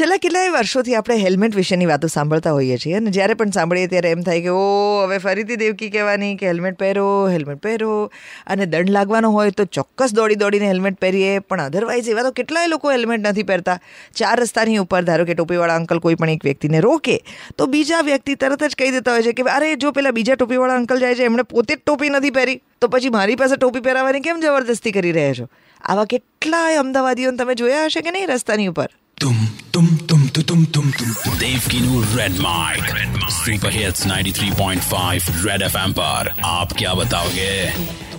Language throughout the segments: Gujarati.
છેલ્લા કેટલાય વર્ષોથી આપણે હેલ્મેટ વિશેની વાતો સાંભળતા હોઈએ છીએ અને જ્યારે પણ સાંભળીએ ત્યારે એમ થાય કે, ઓ, હવે ફરીથી દેવકી કહેવાની કે હેલ્મેટ પહેરો હેલ્મેટ પહેરો. અને દંડ લાગવાનો હોય તો ચોક્કસ દોડી દોડીને હેલ્મેટ પહેરીએ. પણ અધરવાઇઝ એવા તો કેટલાય લોકો હેલ્મેટ નથી પહેરતા. ચાર રસ્તાની ઉપર, ધારો કે ટોપીવાળા અંકલ કોઈ પણ એક વ્યક્તિને રોકે, તો બીજા વ્યક્તિ તરત જ કહી દેતા હોય છે કે, અરે, જો પેલા બીજા ટોપીવાળા અંકલ જાય છે, એમણે પોતે જ ટોપી નથી પહેરી. તો પછી મારી પાસે ટોપી પહેરાવવાની કેમ જબરદસ્તી કરી રહ્યા છો? આવા કેટલાય અમદાવાદીઓને તમે જોયા હશે કે નહીં રસ્તાની ઉપર? तुम तुम तुम तुम तुम तुम तुम देव की नूर red mic super hits 93.5 red FM पर आप क्या बताओगे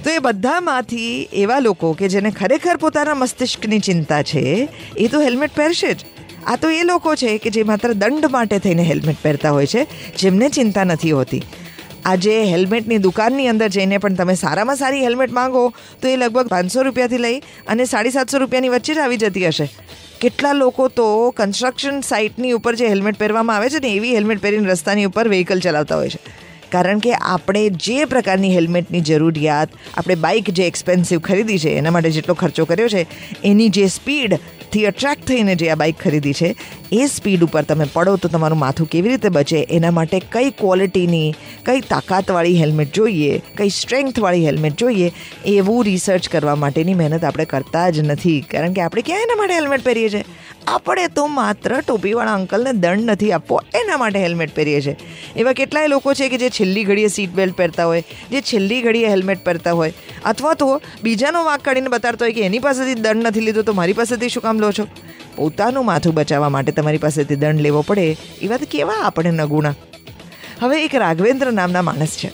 તો એ બધામાંથી એવા લોકો કે જેને ખરેખર પોતાના મસ્તિષ્કની ચિંતા છે એ તો હેલ્મેટ પહેરશે જ આ તો એ લોકો છે કે જે માત્ર દંડ માટે થઈને હેલ્મેટ પહેરતા હોય છે જેમને ચિંતા નથી હોતી આજે હેલ્મેટની દુકાનની અંદર જઈને પણ તમે સારામાં સારી હેલ્મેટ માંગો, તો એ લગભગ પાંચસો રૂપિયાથી લઈ અને સાડી સાતસો રૂપિયાની વચ્ચે જ આવી જતી હશે. કેટલા લોકો તો કન્સ્ટ્રક્શન સાઇટની ઉપર જે હેલ્મેટ પહેરવામાં આવે છે ને, એવી હેલ્મેટ પહેરીને રસ્તાની ઉપર વ્હીકલ ચલાવતા હોય છે. કારણ કે આપણે જે પ્રકારની હેલ્મેટની જરૂરિયાત, આપણે બાઇક જે એક્સપેન્સિવ ખરીદી છે, એના માટે જેટલો ખર્ચો કર્યો છે, એની જે સ્પીડથી અટ્રેક્ટ થઈને જે આ બાઇક ખરીદી છે, એ સ્પીડ ઉપર તમે પડો તો તમારું માથું કેવી રીતે બચે, એના માટે કઈ ક્વોલિટીની કઈ તાકાતવાળી હેલ્મેટ જોઈએ, કઈ સ્ટ્રેન્થવાળી હેલ્મેટ જોઈએ, એવું રિસર્ચ કરવા માટેની મહેનત આપણે કરતા જ નથી. કારણ કે આપણે ક્યાં એના માટે હેલ્મેટ પહેરીએ છીએ? આપણે તો માત્ર ટોપીવાળા અંકલને દંડ નથી આપવો, એના માટે હેલ્મેટ પહેરીએ છીએ. એવા કેટલાય લોકો છે કે જે છેલ્લી ઘડીએ સીટ બેલ્ટ પહેરતા હોય, જે છેલ્લી ઘડીએ હેલ્મેટ પહેરતા હોય, અથવા તો બીજાનો વાંક કાઢીને બતાડતો હોય કે એની પાસેથી દંડ નથી લીધો, તો મારી પાસેથી શું કામ લો છો? પોતાનું માથું બચાવવા માટે તમારી પાસેથી દંડ લેવો પડે, એ વાત કેવા આપણે નગુણા. હવે એક રાઘવેન્દ્ર નામના માણસ છે.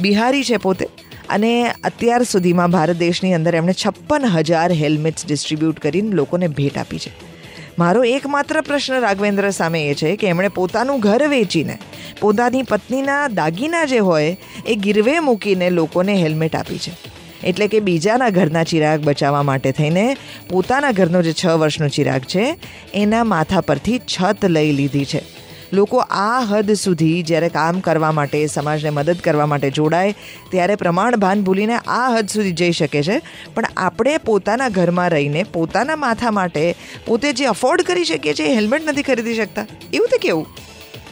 બિહારી છે પોતે, અને અત્યાર સુધીમાં ભારત દેશની અંદર એમણે છપ્પન હજાર હેલ્મેટ્સ ડિસ્ટ્રીબ્યુટ કરીને લોકોને ભેટ આપી છે. મારો એકમાત્ર પ્રશ્ન રાઘવેન્દ્ર સામે એ છે કે એમણે પોતાનું ઘર વેચીને પોતાની પત્નીના દાગીના જે હોય એ ગીરવે મૂકીને લોકોને હેલ્મેટ આપી છે. એટલે કે બીજાના ઘરના ચિરાગ બચાવવા માટે થઈને પોતાના ઘરનો જે છ વર્ષનો ચિરાગ છે, એના માથા પરથી છત લઈ લીધી છે. લોકો આ હદ સુધી જ્યારે કામ કરવા માટે, સમાજને મદદ કરવા માટે જોડાય, ત્યારે પ્રમાણ ભાન ભૂલીને આ હદ સુધી જઈ શકે છે. પણ આપણે પોતાના ઘરમાં રહીને, પોતાના માથા માટે, પોતે જે અફોર્ડ કરી શકીએ છીએ હેલ્મેટ નથી ખરીદી શકતા. એવું તો કેવું?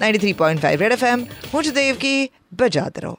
Ninety three point five red F M હું છું દેવકી, બજાત રહો.